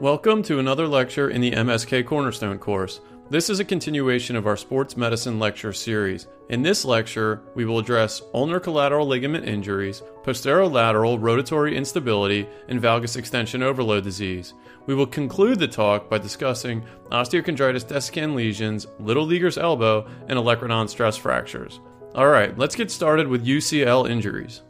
Welcome to another lecture in the MSK Cornerstone course. This is a continuation of our sports medicine lecture series. In this lecture, we will address ulnar collateral ligament injuries, posterolateral rotatory instability, and valgus extension overload disease. We will conclude the talk by discussing osteochondritis dissecans lesions, little leaguer's elbow, and olecranon stress fractures. All right, let's get started with UCL injuries.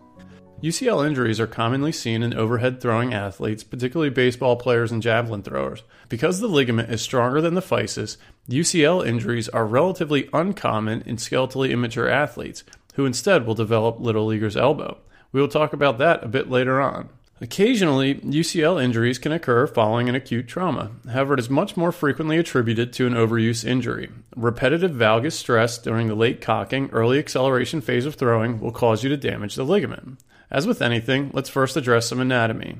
UCL injuries are commonly seen in overhead throwing athletes, particularly baseball players and javelin throwers. Because the ligament is stronger than the physis, UCL injuries are relatively uncommon in skeletally immature athletes, who instead will develop little leaguer's elbow. We will talk about that a bit later on. Occasionally, UCL injuries can occur following an acute trauma. However, it is much more frequently attributed to an overuse injury. Repetitive valgus stress during the late cocking, early acceleration phase of throwing will cause you to damage the ligament. As with anything, let's first address some anatomy.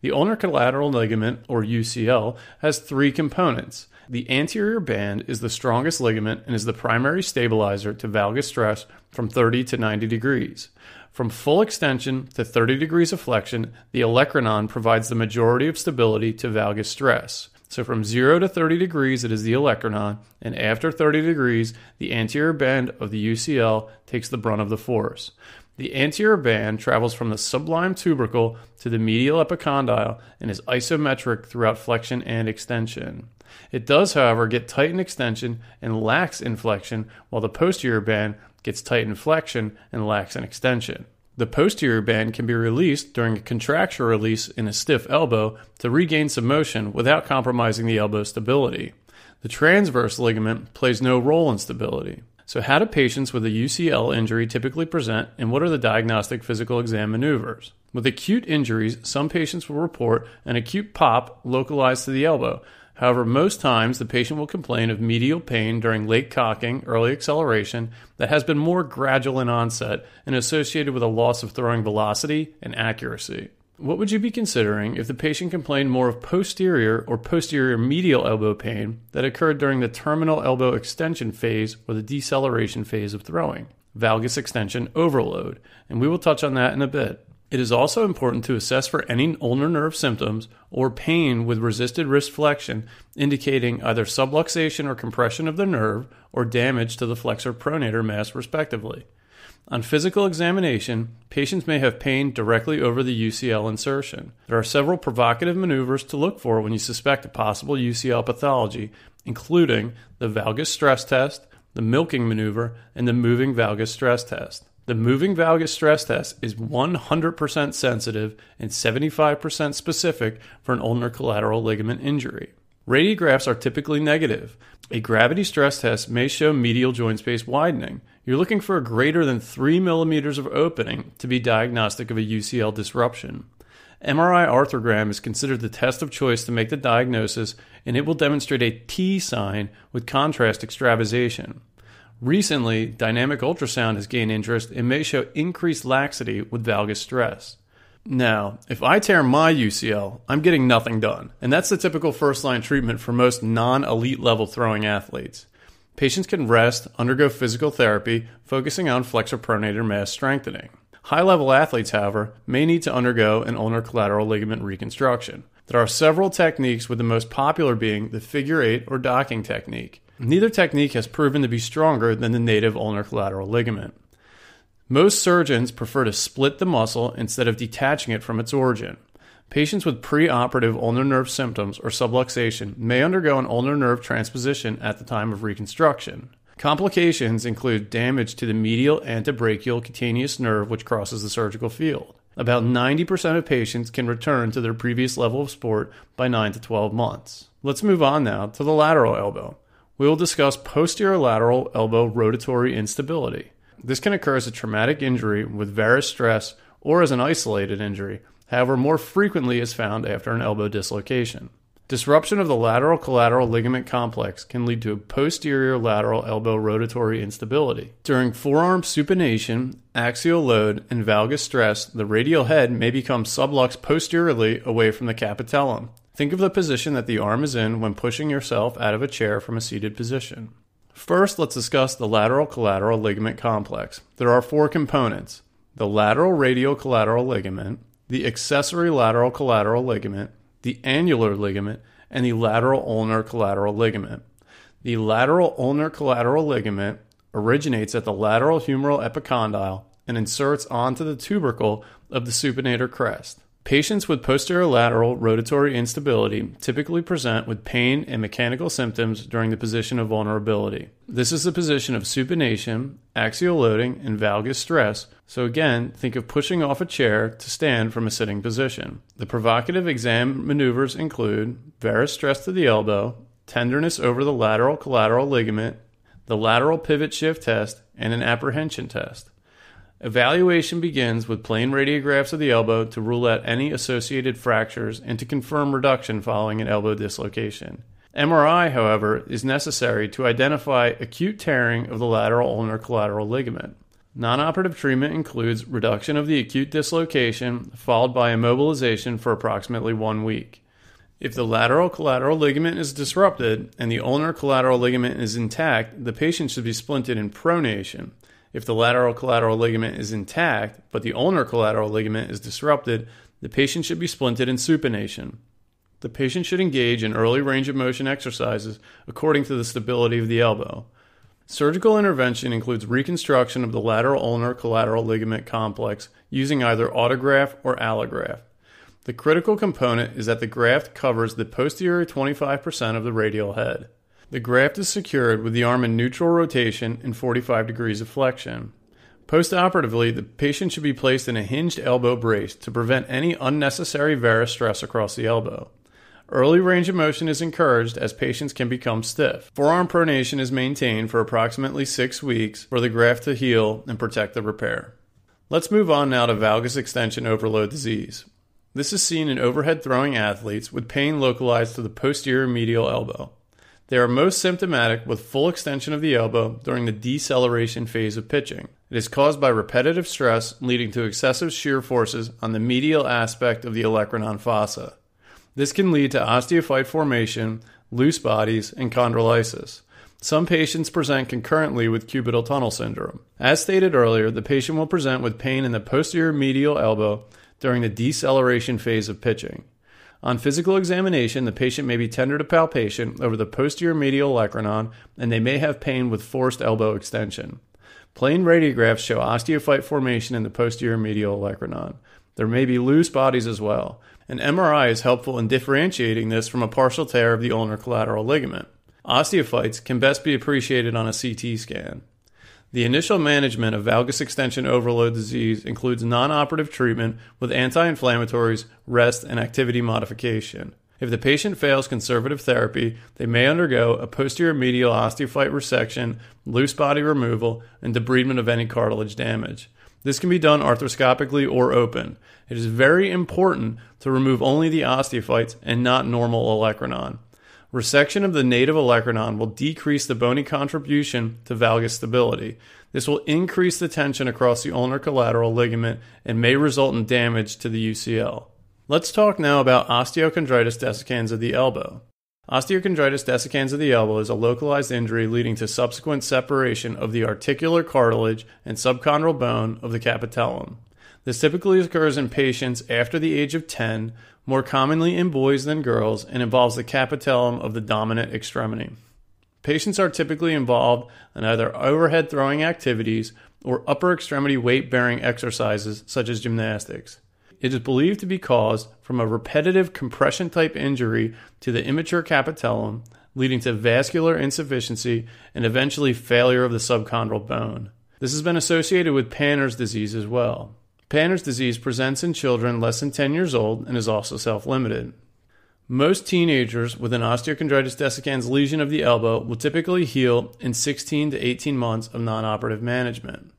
The ulnar collateral ligament, or UCL, has three components. The anterior band is the strongest ligament and is the primary stabilizer to valgus stress from 30 to 90 degrees. From full extension to 30 degrees of flexion, the olecranon provides the majority of stability to valgus stress. So from 0 to 30 degrees, it is the olecranon, and after 30 degrees, the anterior band of the UCL takes the brunt of the force. The anterior band travels from the sublime tubercle to the medial epicondyle and is isometric throughout flexion and extension. It does, however, get tight in extension and lax in flexion, while the posterior band gets tight in flexion and lax in extension. The posterior band can be released during a contracture release in a stiff elbow to regain some motion without compromising the elbow stability. The transverse ligament plays no role in stability. So, how do patients with a UCL injury typically present, and what are the diagnostic physical exam maneuvers? With acute injuries, some patients will report an acute pop localized to the elbow. However, most times the patient will complain of medial pain during late cocking, early acceleration that has been more gradual in onset and associated with a loss of throwing velocity and accuracy. What would you be considering if the patient complained more of posterior or posterior medial elbow pain that occurred during the terminal elbow extension phase or the deceleration phase of throwing? Valgus extension overload, and we will touch on that in a bit. It is also important to assess for any ulnar nerve symptoms or pain with resisted wrist flexion, indicating either subluxation or compression of the nerve or damage to the flexor pronator mass, respectively. On physical examination, patients may have pain directly over the UCL insertion. There are several provocative maneuvers to look for when you suspect a possible UCL pathology, including the valgus stress test, the milking maneuver, and the moving valgus stress test. The moving valgus stress test is 100% sensitive and 75% specific for an ulnar collateral ligament injury. Radiographs are typically negative. A gravity stress test may show medial joint space widening. You're looking for a greater than 3 millimeters of opening to be diagnostic of a UCL disruption. MRI arthrogram is considered the test of choice to make the diagnosis, and it will demonstrate a T sign with contrast extravasation. Recently, dynamic ultrasound has gained interest and may show increased laxity with valgus stress. Now, if I tear my UCL, I'm getting nothing done. And that's the typical first line treatment for most non elite level throwing athletes. Patients can rest, undergo physical therapy, focusing on flexor pronator mass strengthening. High level athletes, however, may need to undergo an ulnar collateral ligament reconstruction. There are several techniques, with the most popular being the figure eight or docking technique. Neither technique has proven to be stronger than the native ulnar collateral ligament. Most surgeons prefer to split the muscle instead of detaching it from its origin. Patients with preoperative ulnar nerve symptoms or subluxation may undergo an ulnar nerve transposition at the time of reconstruction. Complications include damage to the medial antebrachial cutaneous nerve, which crosses the surgical field. About 90% of patients can return to their previous level of sport by 9 to 12 months. Let's move on now to the lateral elbow. We will discuss posterior lateral elbow rotatory instability. This can occur as a traumatic injury with varus stress or as an isolated injury, however, more frequently is found after an elbow dislocation. Disruption of the lateral collateral ligament complex can lead to posterior lateral elbow rotatory instability. During forearm supination, axial load, and valgus stress, the radial head may become sublux posteriorly away from the capitellum. Think of the position that the arm is in when pushing yourself out of a chair from a seated position. First, let's discuss the lateral collateral ligament complex. There are four components the lateral radial collateral ligament, the accessory lateral collateral ligament, the annular ligament, and the lateral ulnar collateral ligament. The lateral ulnar collateral ligament originates at the lateral humeral epicondyle and inserts onto the tubercle of the supinator crest. Patients with posterolateral rotatory instability typically present with pain and mechanical symptoms during the position of vulnerability. This is the position of supination, axial loading, and valgus stress, so again, think of pushing off a chair to stand from a sitting position. The provocative exam maneuvers include varus stress to the elbow, tenderness over the lateral collateral ligament, the lateral pivot shift test, and an apprehension test. Evaluation begins with plain radiographs of the elbow to rule out any associated fractures and to confirm reduction following an elbow dislocation. MRI, however, is necessary to identify acute tearing of the lateral ulnar collateral ligament. Non-operative treatment includes reduction of the acute dislocation followed by immobilization for approximately one week. If the lateral collateral ligament is disrupted and the ulnar collateral ligament is intact, the patient should be splinted in pronation. If the lateral collateral ligament is intact, but the ulnar collateral ligament is disrupted, the patient should be splinted in supination. The patient should engage in early range of motion exercises according to the stability of the elbow. Surgical intervention includes reconstruction of the lateral ulnar collateral ligament complex using either autograft or allograft. The critical component is that the graft covers the posterior 25% of the radial head. The graft is secured with the arm in neutral rotation and 45 degrees of flexion. Postoperatively, the patient should be placed in a hinged elbow brace to prevent any unnecessary varus stress across the elbow. Early range of motion is encouraged as patients can become stiff. Forearm pronation is maintained for approximately six weeks for the graft to heal and protect the repair. Let's move on now to valgus extension overload disease. This is seen in overhead throwing athletes with pain localized to the posterior medial elbow. They are most symptomatic with full extension of the elbow during the deceleration phase of pitching. It is caused by repetitive stress leading to excessive shear forces on the medial aspect of the olecranon fossa. This can lead to osteophyte formation, loose bodies, and chondrolysis. Some patients present concurrently with cubital tunnel syndrome. As stated earlier, the patient will present with pain in the posterior medial elbow during the deceleration phase of pitching. On physical examination, the patient may be tender to palpation over the posterior medial olecranon, and they may have pain with forced elbow extension. Plain radiographs show osteophyte formation in the posterior medial olecranon. There may be loose bodies as well. An MRI is helpful in differentiating this from a partial tear of the ulnar collateral ligament. Osteophytes can best be appreciated on a CT scan. The initial management of valgus extension overload disease includes non operative treatment with anti inflammatories, rest, and activity modification. If the patient fails conservative therapy, they may undergo a posterior medial osteophyte resection, loose body removal, and debridement of any cartilage damage. This can be done arthroscopically or open. It is very important to remove only the osteophytes and not normal olecranon. Resection of the native olecranon will decrease the bony contribution to valgus stability. This will increase the tension across the ulnar collateral ligament and may result in damage to the UCL. Let's talk now about osteochondritis dissecans of the elbow. Osteochondritis dissecans of the elbow is a localized injury leading to subsequent separation of the articular cartilage and subchondral bone of the capitellum. This typically occurs in patients after the age of 10 more commonly in boys than girls, and involves the capitellum of the dominant extremity. Patients are typically involved in either overhead throwing activities or upper extremity weight bearing exercises such as gymnastics. It is believed to be caused from a repetitive compression type injury to the immature capitellum, leading to vascular insufficiency and eventually failure of the subchondral bone. This has been associated with Panner's disease as well. Panner's disease presents in children less than 10 years old and is also self limited. Most teenagers with an osteochondritis dissecans lesion of the elbow will typically heal in 16 to 18 months of non operative management.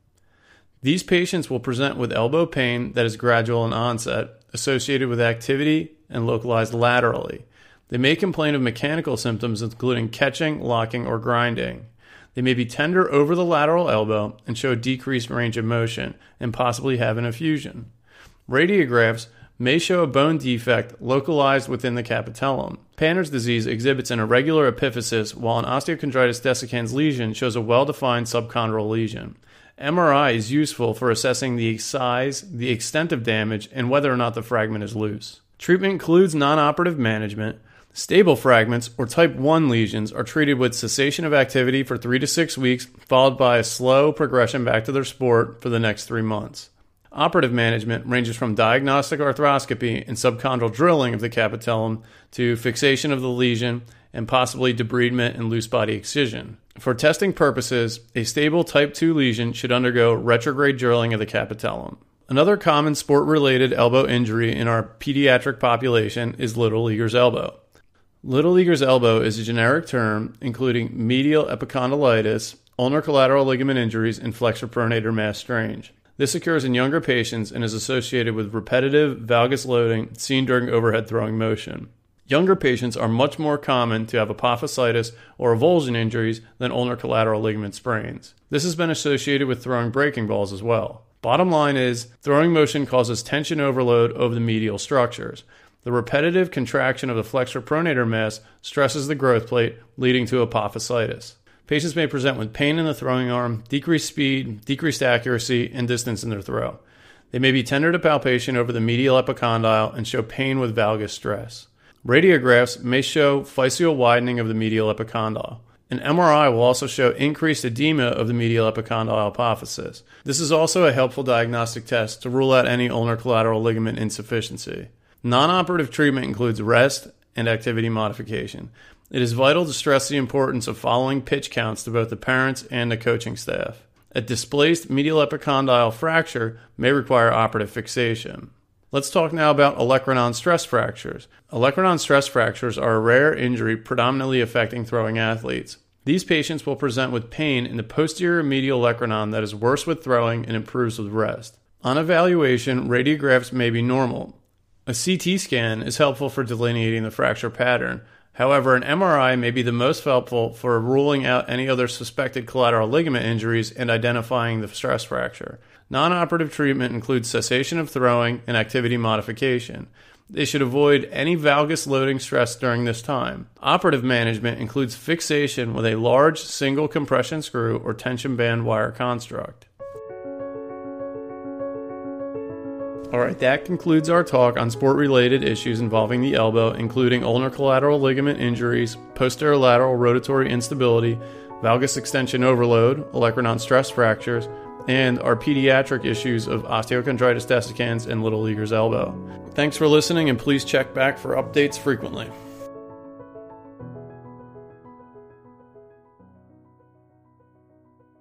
These patients will present with elbow pain that is gradual in onset, associated with activity and localized laterally. They may complain of mechanical symptoms, including catching, locking, or grinding. They may be tender over the lateral elbow and show decreased range of motion and possibly have an effusion. Radiographs may show a bone defect localized within the capitellum. Panner's disease exhibits an irregular epiphysis, while an osteochondritis dissecans lesion shows a well defined subchondral lesion. MRI is useful for assessing the size, the extent of damage, and whether or not the fragment is loose. Treatment includes non operative management. Stable fragments or type 1 lesions are treated with cessation of activity for 3 to 6 weeks, followed by a slow progression back to their sport for the next 3 months. Operative management ranges from diagnostic arthroscopy and subchondral drilling of the capitellum to fixation of the lesion and possibly debridement and loose body excision. For testing purposes, a stable type 2 lesion should undergo retrograde drilling of the capitellum. Another common sport related elbow injury in our pediatric population is little leaguer's elbow. Little leaguer's elbow is a generic term including medial epicondylitis, ulnar collateral ligament injuries, and flexor pronator mass strain. This occurs in younger patients and is associated with repetitive valgus loading seen during overhead throwing motion. Younger patients are much more common to have apophysitis or avulsion injuries than ulnar collateral ligament sprains. This has been associated with throwing breaking balls as well. Bottom line is, throwing motion causes tension overload over the medial structures. The repetitive contraction of the flexor pronator mass stresses the growth plate, leading to apophysitis. Patients may present with pain in the throwing arm, decreased speed, decreased accuracy, and distance in their throw. They may be tender to palpation over the medial epicondyle and show pain with valgus stress. Radiographs may show physeal widening of the medial epicondyle. An MRI will also show increased edema of the medial epicondyle apophysis. This is also a helpful diagnostic test to rule out any ulnar collateral ligament insufficiency. Non operative treatment includes rest and activity modification. It is vital to stress the importance of following pitch counts to both the parents and the coaching staff. A displaced medial epicondyle fracture may require operative fixation. Let's talk now about olecranon stress fractures. Olecranon stress fractures are a rare injury predominantly affecting throwing athletes. These patients will present with pain in the posterior medial olecranon that is worse with throwing and improves with rest. On evaluation, radiographs may be normal. A CT scan is helpful for delineating the fracture pattern, However, an MRI may be the most helpful for ruling out any other suspected collateral ligament injuries and identifying the stress fracture. Non operative treatment includes cessation of throwing and activity modification. They should avoid any valgus loading stress during this time. Operative management includes fixation with a large single compression screw or tension band wire construct. All right, that concludes our talk on sport related issues involving the elbow, including ulnar collateral ligament injuries, posterolateral rotatory instability, valgus extension overload, olecranon stress fractures, and our pediatric issues of osteochondritis dissecans and little leaguer's elbow. Thanks for listening, and please check back for updates frequently.